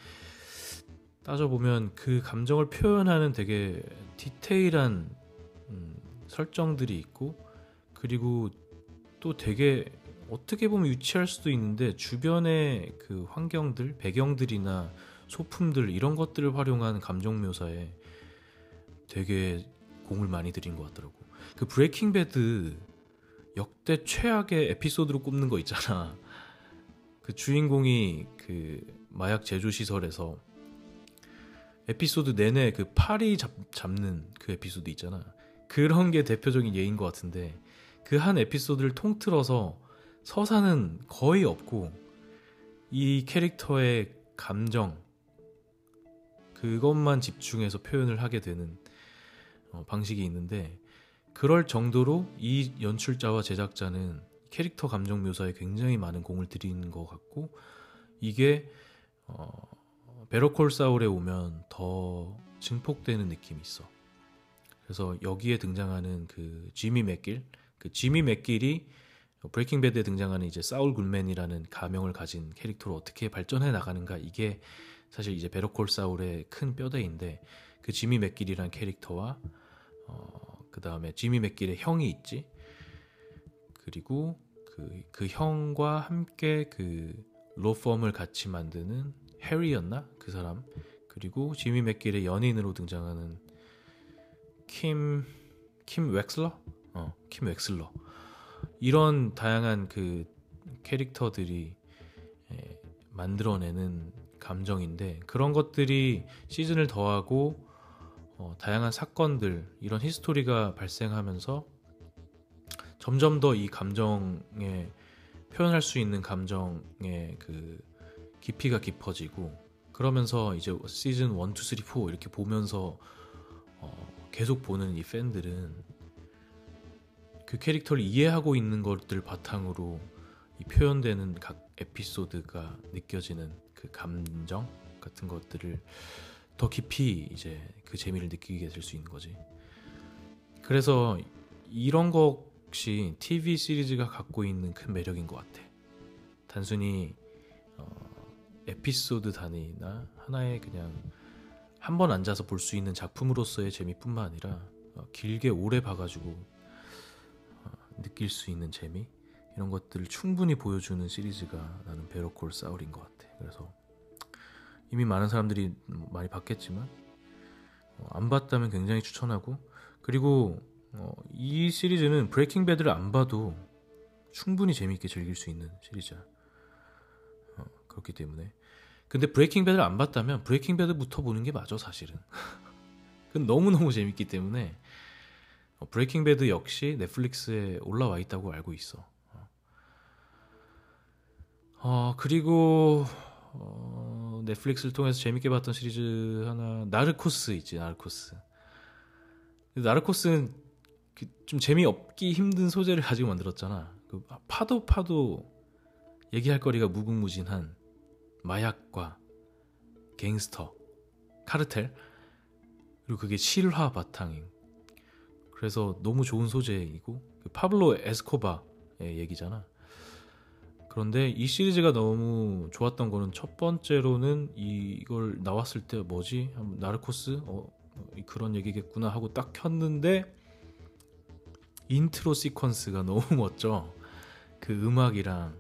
따져보면 그 감정을 표현하는 되게 디테일한 음, 설정들이 있고 그리고 또 되게 어떻게 보면 유치할 수도 있는데 주변의 그 환경들 배경들이나 소품들 이런 것들을 활용한 감정 묘사에 되게 공을 많이 들인 것 같더라고. 그 브레이킹 배드 역대 최악의 에피소드로 꼽는 거 있잖아. 그 주인공이 그 마약 제조 시설에서 에피소드 내내 그 파리 잡, 잡는 그 에피소드 있잖아. 그런 게 대표적인 예인 것 같은데 그 한 에피소드를 통틀어서 서사는 거의 없고 이 캐릭터의 감정 그것만 집중해서 표현을 하게 되는 어, 방식이 있는데 그럴 정도로 이 연출자와 제작자는 캐릭터 감정 묘사에 굉장히 많은 공을 들이는 것 같고 이게 어, Better Call Saul에 오면 더 증폭되는 느낌이 있어. 그래서 여기에 등장하는 그 지미 맥길, 그 지미 맥길이 브레이킹 배드에 등장하는 이제 사울 굿맨이라는 가명을 가진 캐릭터로 어떻게 발전해 나가는가 이게 사실 이제 Better Call Saul의 큰 뼈대인데 그 지미 맥길이라는 캐릭터와 어, 그 다음에 지미 맥길의 형이 있지. 그리고 그, 그 형과 함께 그 로펌을 같이 만드는 해리였나? 그 사람. 그리고 지미 맥길의 연인으로 등장하는 킴, 킴 웩슬러? 어, 킴 웩슬러. 이런 다양한 그 캐릭터들이 예, 만들어내는 감정인데 그런 것들이 시즌을 더하고 어, 다양한 사건들 이런 히스토리가 발생하면서 점점 더 이 감정에 표현할 수 있는 감정의 그 깊이가 깊어지고 그러면서 이제 시즌 1, 2, 3, 4 이렇게 보면서 어, 계속 보는 이 팬들은 그 캐릭터를 이해하고 있는 것들 바탕으로 이 표현되는 각 에피소드가 느껴지는 그 감정 같은 것들을 더 깊이 이제 그 재미를 느끼게 될 수 있는 거지. 그래서 이런 것이 TV 시리즈가 갖고 있는 큰 매력인 것 같아. 단순히 어, 에피소드 단위나 하나의 그냥 한 번 앉아서 볼 수 있는 작품으로서의 재미뿐만 아니라 어, 길게 오래 봐가지고 어, 느낄 수 있는 재미 이런 것들을 충분히 보여주는 시리즈가 나는 베로콜 사울인 것 같아. 그래서 이미 많은 사람들이 많이 봤겠지만 어, 안 봤다면 굉장히 추천하고 그리고 어, 이 시리즈는 브레이킹 배드를 안 봐도 충분히 재미있게 즐길 수 있는 시리즈야. 어, 그렇기 때문에. 근데 브레이킹 배드를 안 봤다면 브레이킹 배드부터 보는 게 맞아 사실은. 그건 너무너무 재밌기 때문에 어, 브레이킹 배드 역시 넷플릭스에 올라와 있다고 알고 있어. 어, 어 그리고 어, 넷플릭스를 통해서 재밌게 봤던 시리즈 하나 나르코스 있지 나르코스. 나르코스는 그좀 재미없기 힘든 소재를 가지고 만들었잖아. 그 파도 파도 얘기할 거리가 무궁무진한 마약과 갱스터, 카르텔 그리고 그게 실화 바탕인 그래서 너무 좋은 소재이고 그 파블로 에스코바의 얘기잖아. 그런데 이 시리즈가 너무 좋았던 거는 첫 번째로는 이걸 나왔을 때 뭐지? 나르코스? 어, 그런 얘기겠구나 하고 딱 켰는데 intro sequence가 너무 멋져. 그 음악이랑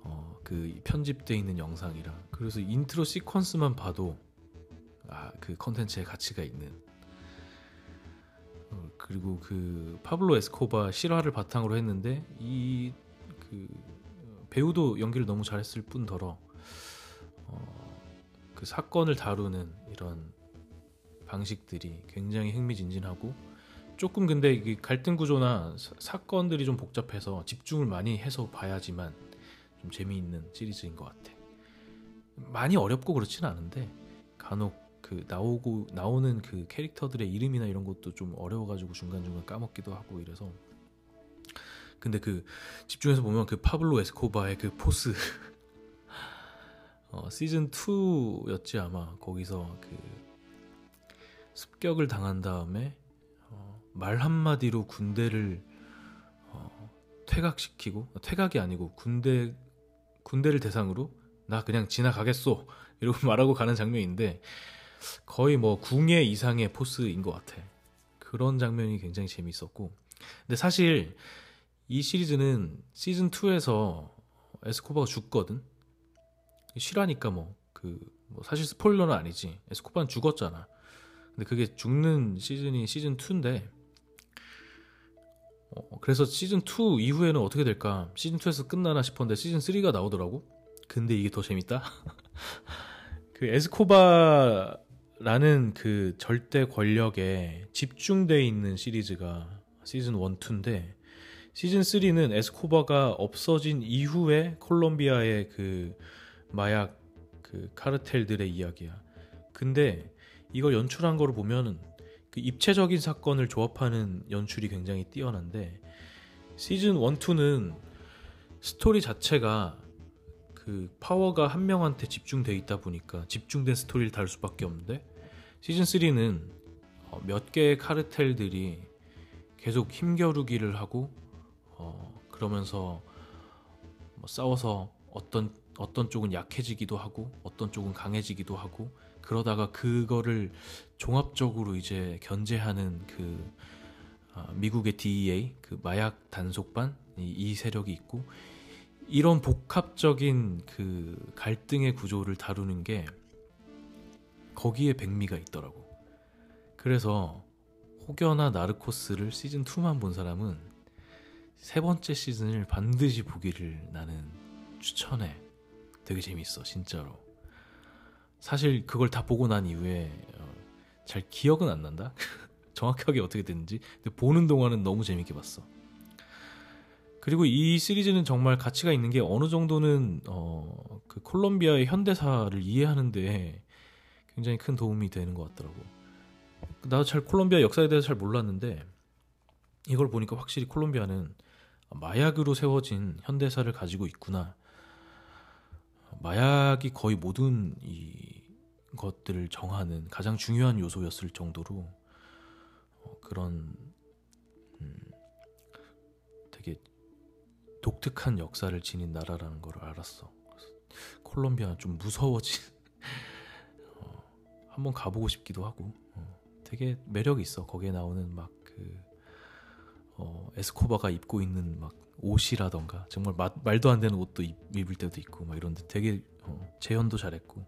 어, 그 편집돼 있는 영상이랑 그래서 intro sequence만 봐도 아, 그 컨텐츠의 가치가 있는 어, 그리고 그 파블로 에스코바 실화를 바탕으로 했는데 이 그 배우도 연기를 너무 잘했을 뿐더러 어, 그 사건을 다루는 이런 방식들이 굉장히 흥미진진하고 조금 근데 이게 갈등 구조나 사, 건들이좀 복잡해서 집중을 많이 해서 봐야지만 좀 재미있는 시리즈인 것 같아. 많이 어렵고 그렇지는 않은데 간혹 그 나오고 나오는 그 캐릭터들의 이름이나 이런 것도 좀 어려워가지고 중간 중간 까먹기도 하고 이래서. 근데 그 집중해서 보면 그 파블로 에스코바의 그 포스. 어, 시즌 2였지 아마. 거기서 그 습격을 당한 다음에 말 한마디로 군대를 어, 퇴각시키고 퇴각이 아니고 군대 군대를 대상으로 나 그냥 지나가겠소. 이러고 말하고 가는 장면인데 거의 뭐 궁예 이상의 포스인 것 같아. 그런 장면이 굉장히 재밌었고 근데 사실 이 시리즈는 시즌 2에서 에스코바가 죽거든. 실화니까 뭐 그 뭐 사실 스포일러는 아니지. 에스코바는 죽었잖아. 근데 그게 죽는 시즌이 시즌 2인데 어, 그래서 시즌 2 이후에는 어떻게 될까? 시즌 2에서 끝나나 싶었는데 시즌 3가 나오더라고. 근데 이게 더 재밌다. 그 에스코바 라는 그 절대 권력에 집중돼 있는 시리즈가 시즌 1, 2인데 시즌 3는 에스코바가 없어진 이후에 콜롬비아의 그 마약 그 카르텔들의 이야기야. 근데 이걸 연출한 거를 보면은 그 입체적인 사건을 조합하는 연출이 굉장히 뛰어난데 시즌 1, 2는 스토리 자체가 그 파워가 한 명한테 집중돼 있다 보니까 집중된 스토리를 다룰 수밖에 없는데 시즌 3는 어, 몇 개의 카르텔들이 계속 힘겨루기를 하고 어 그러면서 뭐 싸워서 어떤 어떤 쪽은 약해지기도 하고 어떤 쪽은 강해지기도 하고 그러다가 그거를 종합적으로 이제 견제하는 그 아, 미국의 DEA 그 마약 단속반 이, 이 세력이 있고 이런 복합적인 그 갈등의 구조를 다루는 게 거기에 백미가 있더라고. 그래서 혹여나 나르코스를 시즌 2만 본 사람은 세 번째 시즌을 반드시 보기를 나는 추천해. 되게 재밌어, 진짜로. 사실 그걸 다 보고 난 이후에 어, 잘 기억은 안 난다. 정확하게 어떻게 됐는지. 근데 보는 동안은 너무 재밌게 봤어. 그리고 이 시리즈는 정말 가치가 있는 게 어느 정도는 어, 그 콜롬비아의 현대사를 이해하는데 굉장히 큰 도움이 되는 것 같더라고. 나도 잘 콜롬비아 역사에 대해서 잘 몰랐는데 이걸 보니까 확실히 콜롬비아는 마약으로 세워진 현대사를 가지고 있구나. 마약이 거의 모든 이 것들을 정하는 가장 중요한 요소였을 정도로 어, 그런 음, 되게 독특한 역사를 지닌 나라라는 걸 알았어. 콜롬비아 좀 무서워진 어, 한번 가보고 싶기도 하고 어, 되게 매력이 있어. 거기에 나오는 막 그 어, 에스코바가 입고 있는 막 옷이라던가 정말 마, 말도 안 되는 옷도 입, 입을 때도 있고 막 이런데 되게 어, 재현도 잘했고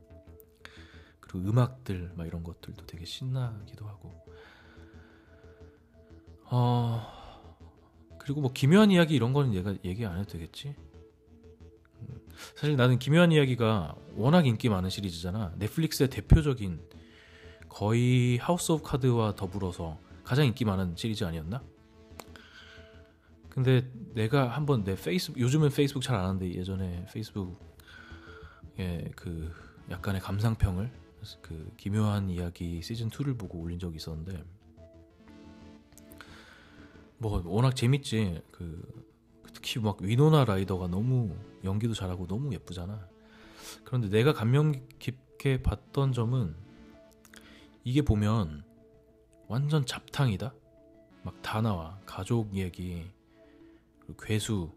그리고 음악들 막 이런 것들도 되게 신나기도 하고 어 그리고 뭐 기묘한 이야기 이런 거는 내가 얘기 안 해도 되겠지. 음, 사실 나는 기묘한 이야기가 워낙 인기 많은 시리즈잖아. 넷플릭스의 대표적인 거의 하우스 오브 카드와 더불어서 가장 인기 많은 시리즈 아니었나? 근데 내가 한번 내 페이스북 요즘은 페이스북 잘 안 하는데 예전에 페이스북에 그 약간의 감상평을 그 기묘한 이야기 시즌 2를 보고 올린 적이 있었는데 뭐 워낙 재밌지 그 특히 막 위노나 라이더가 너무 연기도 잘하고 너무 예쁘잖아. 그런데 내가 감명 깊게 봤던 점은 이게 보면 완전 잡탕이다. 막 다 나와. 가족 얘기, 괴수,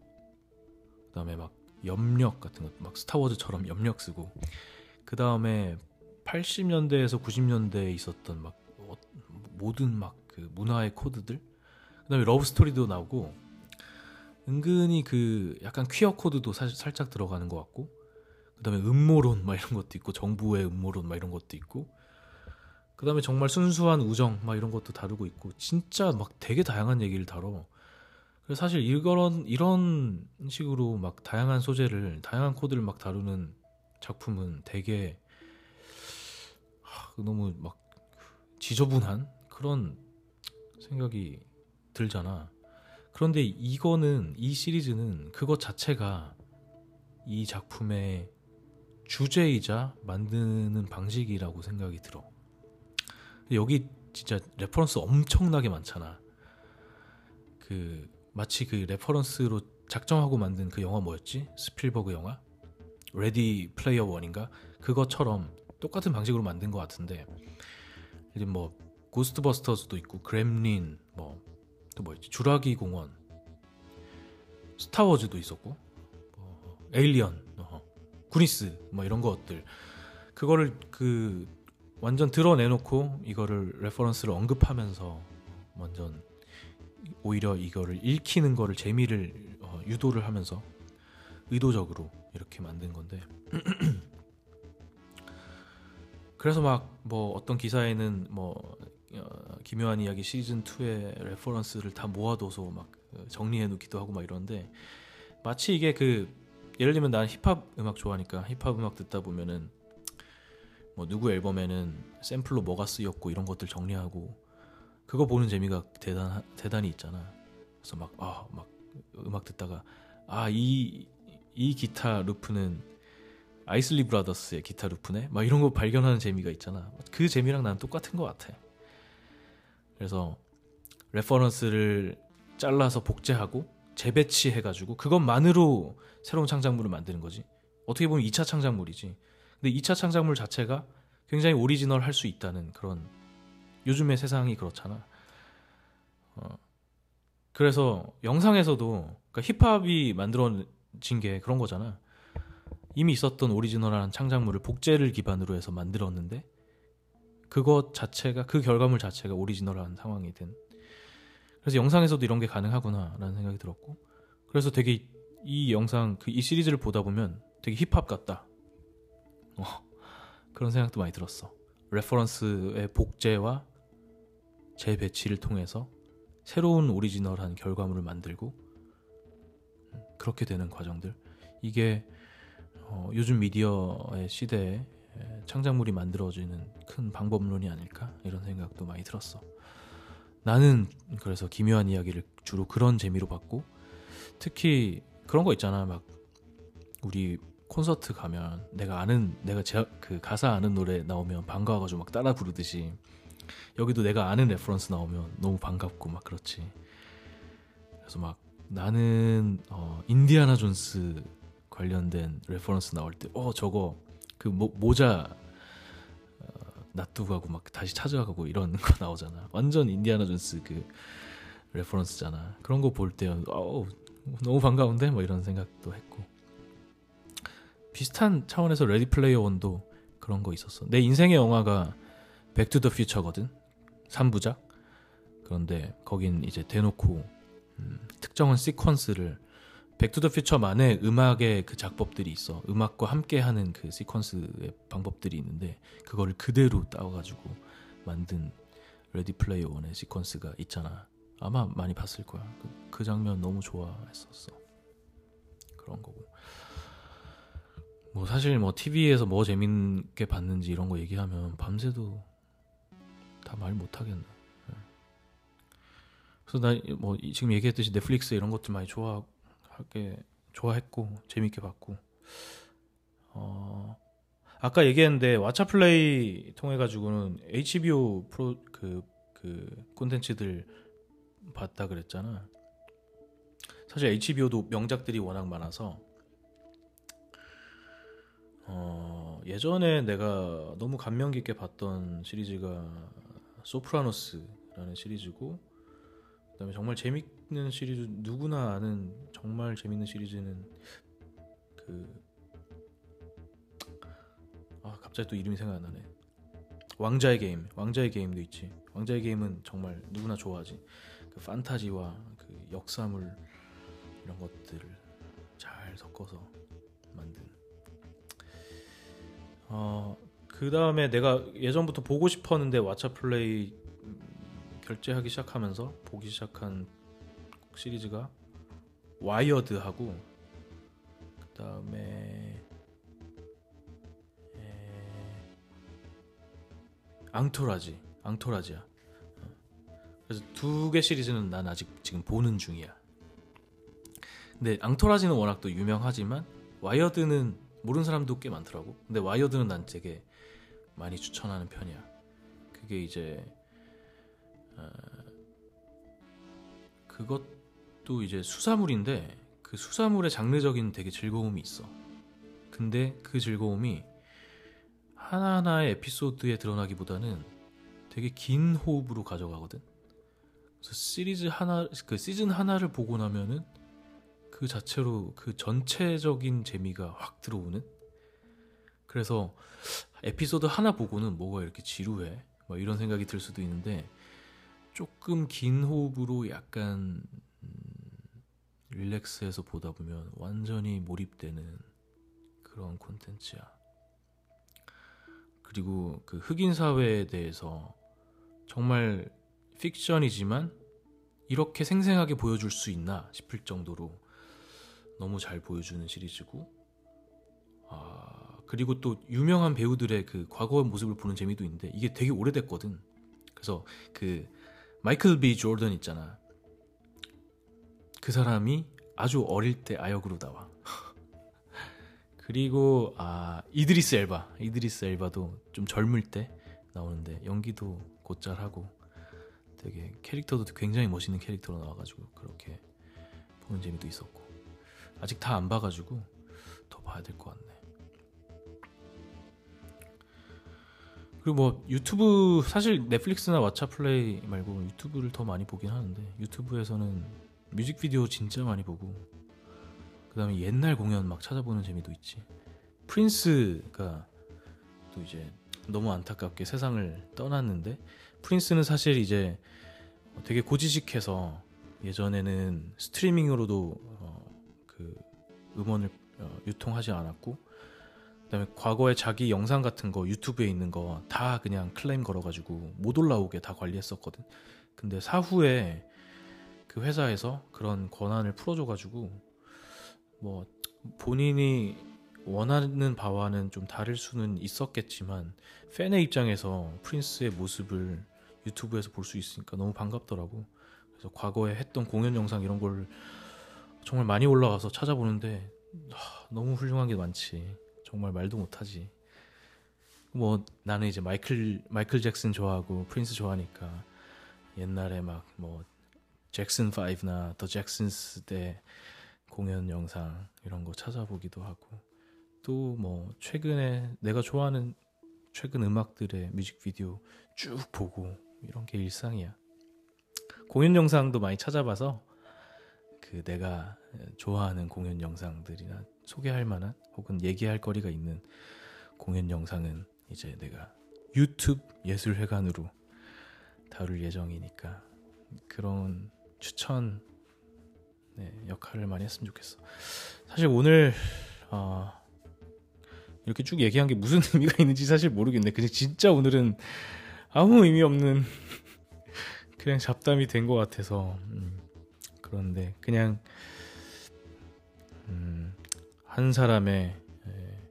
그 다음에 막 염력 같은 것, 막 스타워즈처럼 염력 쓰고, 그 다음에 80년대에서 90년대에 있었던 막 어, 모든 막 그 문화의 코드들, 그 다음에 러브 스토리도 나오고. 은근히 그 약간 퀴어 코드도 사실 살짝 들어가는 것 같고. 그 다음에 음모론 막 이런 것도 있고. 정부의 음모론 막 이런 것도 있고 그 다음에 정말 순수한 우정 막 이런 것도 다루고 있고 진짜 막 되게 다양한 얘기를 다뤄. 그래서 사실 이런 이런 식으로 막 다양한 소재를 다양한 코드를 막 다루는 작품은 되게 너무 막 지저분한 그런 생각이 들잖아. 그런데 이거는 이 시리즈는 그것 자체가 이 작품의 주제이자 만드는 방식이라고 생각이 들어. 여기 진짜 reference 엄청나게 많잖아. 그 마치 그 reference로 작정하고 만든 그 영화 뭐였지? 스필버그 영화? 레디 플레이어 원인가? 그것처럼 똑같은 방식으로 만든 것 같은데 이제 뭐 고스트버스터즈도 있고 그렘린 뭐 또 뭐였지 주라기 공원 스타워즈도 있었고 뭐 에일리언 어, 구니스 뭐 이런 것들 그거를 그 완전 드러내놓고 이거를 reference를 언급하면서 완전 오히려 이거를 읽히는 거를 재미를 어, 유도를 하면서 의도적으로 이렇게 만든 건데. 그래서 막 뭐 어떤 기사에는 뭐 어, 기묘한 이야기 시즌 2의 reference를 다 모아둬서 막 정리해 놓기도 하고 막 이러는데 마치 이게 그 예를 들면 난 힙합 음악 좋아하니까 힙합 음악 듣다 보면은 뭐 누구 앨범에는 샘플로 뭐가 쓰였고 이런 것들 정리하고 그거 보는 재미가 대단 대단히 있잖아. 그래서 막 아막 아, 음악 듣다가 아이이 기타 루프는 아이슬리 브라더스의 기타 루프네. 막 이런 거 발견하는 재미가 있잖아. 그 재미랑 난 똑같은 것 같아. 그래서 reference를 잘라서 복제하고 재배치해가지고 그것만으로 새로운 창작물을 만드는 거지. 어떻게 보면 2차 창작물이지. 근데 2차 창작물 자체가 굉장히 오리지널 할 수 있다는 그런 요즘의 세상이 그렇잖아. 어. 그래서 영상에서도 그러니까 힙합이 만들어진 게 그런 거잖아. 이미 있었던 오리지널한 창작물을 복제를 기반으로 해서 만들었는데 그것 자체가 그 결과물 자체가 오리지널한 상황이 된. 그래서 영상에서도 이런 게 가능하구나라는 생각이 들었고 그래서 되게 이 영상 그 이 시리즈를 보다 보면 되게 힙합 같다. 어, 그런 생각도 많이 들었어. reference의 복제와 재배치를 통해서 새로운 오리지널한 결과물을 만들고 음, 그렇게 되는 과정들 이게 어, 요즘 미디어의 시대에 창작물이 만들어지는 큰 방법론이 아닐까 이런 생각도 많이 들었어. 나는 그래서 기묘한 이야기를 주로 그런 재미로 봤고 특히 그런 거 있잖아 막 우리 콘서트 가면 내가 아는 내가 제, 그 가사 아는 노래 나오면 반가워가지고 막 따라 부르듯이 여기도 내가 아는 reference 나오면 너무 반갑고 막 그렇지. 그래서 막 나는 어, 인디아나 존스 관련된 reference 나올 때 어 저거 그 모, 모자 어, 놔두고 하고 막 다시 찾아가고 이런 거 나오잖아. 완전 인디아나 존스 그 reference잖아. 그런 거 볼 때 어, 너무 반가운데 뭐 이런 생각도 했고 비슷한 차원에서 Ready Player One도 그런 거 있었어. 내 인생의 영화가 Back to the Future거든. 3부작. 그런데 거긴 이제 대놓고 음, 특정한 시퀀스를 Back to the Future만의 음악의 그 작법들이 있어. 음악과 함께 하는 그 시퀀스의 방법들이 있는데 그거를 그대로 따와 가지고 만든 Ready Player One의 시퀀스가 있잖아. 아마 많이 봤을 거야. 그, 그 장면 너무 좋아했었어. 그런 거고. 뭐 사실 뭐 TV에서 뭐 재밌게 봤는지 이런 거 얘기하면 밤새도 다 말 못하겠네. 네. 그래서 나 뭐 지금 얘기했듯이 넷플릭스 이런 것들 많이 좋아하게 좋아했고 재밌게 봤고 어 아까 얘기했는데 왓챠 플레이 통해 가지고는 HBO 프로 그그 그 콘텐츠들 봤다 그랬잖아. 사실 HBO도 명작들이 워낙 많아서 어, 예전에 내가 너무 감명 깊게 봤던 시리즈가 소프라노스라는 시리즈고 그다음에 정말 재밌는 시리즈 누구나 아는 정말 재밌는 시리즈는 그 아, 갑자기 또 이름이 생각 안 나네. 왕자의 게임, 왕자의 게임도 있지. 왕자의 게임은 정말 누구나 좋아하지. 그 판타지와 그 역사물 이런 것들을 잘 섞어서 만든. 어, 그 다음에 내가 예전부터 보고 싶었는데 왓챠 플레이 결제하기 시작하면서 보기 시작한 시리즈가 와이어드하고 그 다음에 앙토라지, 앙토라지야. 그래서 두 개 시리즈는 난 아직 지금 보는 중이야. 근데 Entourage는 워낙 또 유명하지만 와이어드는 모르는 사람도 꽤 많더라고. 근데 와이어드는 난 되게 많이 추천하는 편이야. 그게 이제 어, 그것도 이제 수사물인데 그 수사물의 장르적인 되게 즐거움이 있어. 근데 그 즐거움이 하나하나의 에피소드에 드러나기보다는 되게 긴 호흡으로 가져가거든. 그래서 시리즈 하나, 그 시즌 하나를 보고 나면은 그 자체로 그 전체적인 재미가 확 들어오는. 그래서 에피소드 하나 보고는 뭐가 이렇게 지루해? 뭐 이런 생각이 들 수도 있는데 조금 긴 호흡으로 약간 음, 릴렉스해서 보다 보면 완전히 몰입되는 그런 콘텐츠야. 그리고 그 흑인 사회에 대해서 정말 픽션이지만 이렇게 생생하게 보여줄 수 있나 싶을 정도로 너무 잘 보여주는 시리즈고 아 그리고 또 유명한 배우들의 그 과거의 모습을 보는 재미도 있는데 이게 되게 오래됐거든. 그래서 그 마이클 비 조던 있잖아. 그 사람이 아주 어릴 때 아역으로 나와. 그리고 아 이드리스 엘바. 이드리스 엘바도 좀 젊을 때 나오는데 연기도 곧잘하고 되게 캐릭터도 굉장히 멋있는 캐릭터로 나와가지고 그렇게 보는 재미도 있었고 아직 다 안 봐가지고 더 봐야 될 것 같네. 그리고 뭐 유튜브 사실 넷플릭스나 왓챠 플레이 말고 유튜브를 더 많이 보긴 하는데 유튜브에서는 뮤직비디오 진짜 많이 보고 그 다음에 옛날 공연 막 찾아보는 재미도 있지. 프린스가 또 이제 너무 안타깝게 세상을 떠났는데 프린스는 사실 이제 되게 고지식해서 예전에는 스트리밍으로도 어, 그 음원을 어, 유통하지 않았고 그다음에 과거에 자기 영상 같은 거 유튜브에 있는 거 다 그냥 클레임 걸어가지고 못 올라오게 다 관리했었거든. 근데 사후에 그 회사에서 그런 권한을 풀어줘가지고 뭐 본인이 원하는 바와는 좀 다를 수는 있었겠지만 팬의 입장에서 프린스의 모습을 유튜브에서 볼 수 있으니까 너무 반갑더라고. 그래서 과거에 했던 공연 영상 이런 걸 정말 많이 올라와서 찾아보는데 하, 너무 훌륭한 게 많지. 정말 말도 못하지. 뭐 나는 이제 마이클 마이클 잭슨 좋아하고 프린스 좋아하니까 옛날에 막 뭐 잭슨 5나 더 잭슨스 때 공연 영상 이런 거 찾아보기도 하고 또 뭐 최근에 내가 좋아하는 최근 음악들의 뮤직비디오 쭉 보고 이런 게 일상이야. 공연 영상도 많이 찾아봐서 그 내가 좋아하는 공연 영상들이나 소개할 만한 혹은 얘기할 거리가 있는 공연 영상은 이제 내가 유튜브 예술회관으로 다룰 예정이니까 그런 추천 네, 역할을 많이 했으면 좋겠어. 사실 오늘 어, 이렇게 쭉 얘기한 게 무슨 의미가 있는지 사실 모르겠네. 근데 진짜 오늘은 아무 의미 없는 그냥 잡담이 된 것 같아서 음, 그런데 그냥 음, 한 사람의 에,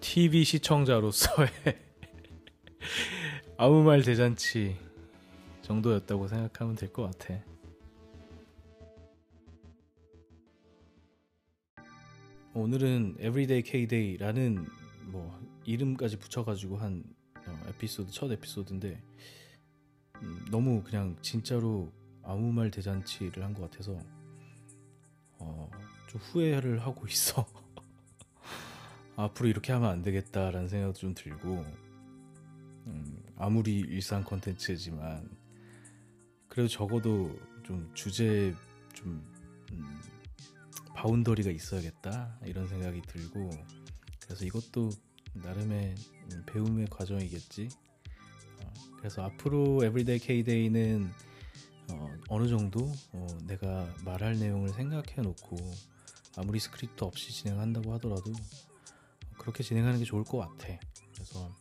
TV 시청자로서의 아무 말 대잔치 정도였다고 생각하면 될 것 같아. 오늘은 Everyday K-Day라는 뭐 이름까지 붙여가지고 한 어, 에피소드 첫 에피소드인데 음, 너무 그냥 진짜로 아무 말 대잔치를 한 것 같아서 어, 좀 후회를 하고 있어. 앞으로 이렇게 하면 안 되겠다라는 생각도 좀 들고 음, 아무리 일상 컨텐츠지만 그래도 적어도 좀 주제 좀 음, boundary가 있어야겠다 이런 생각이 들고 그래서 이것도 나름의 음, 배움의 과정이겠지. 어, 그래서 앞으로 Everyday K-Day는 어, 어느 정도 어, 내가 말할 내용을 생각해 놓고 아무리 스크립트 없이 진행한다고 하더라도 그렇게 진행하는 게 좋을 것 같아. 그래서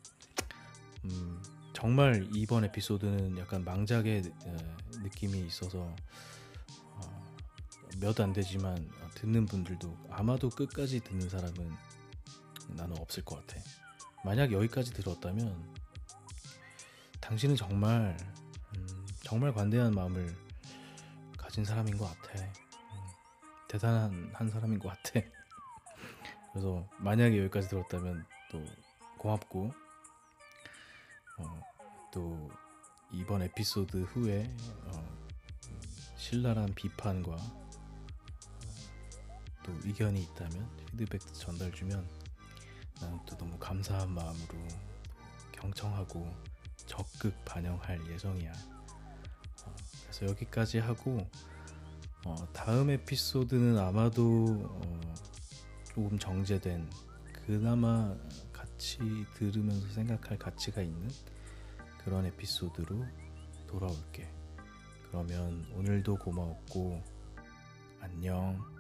음, 정말 이번 에피소드는 약간 망작의 어, 느낌이 있어서 어, 몇안 되지만 듣는 분들도 아마도 끝까지 듣는 사람은 나는 없을 것 같아. 만약 여기까지 들었다면 당신은 정말 음, 정말 관대한 마음을 가진 사람인 것 같아. 음, 대단한 한 사람인 것 같아. 그래서 만약에 여기까지 들었다면 또 고맙고 어, 또 이번 에피소드 후에 어, 신랄한 비판과 어, 또 의견이 있다면 피드백 전달 주면 나는 또 너무 감사한 마음으로 경청하고 적극 반영할 예정이야. 어, 그래서 여기까지 하고 어, 다음 에피소드는 아마도 어, 조금 정제된 그나마 같이 들으면서 생각할 가치가 있는 그런 에피소드로 돌아올게. 그러면 오늘도 고마웠고 안녕.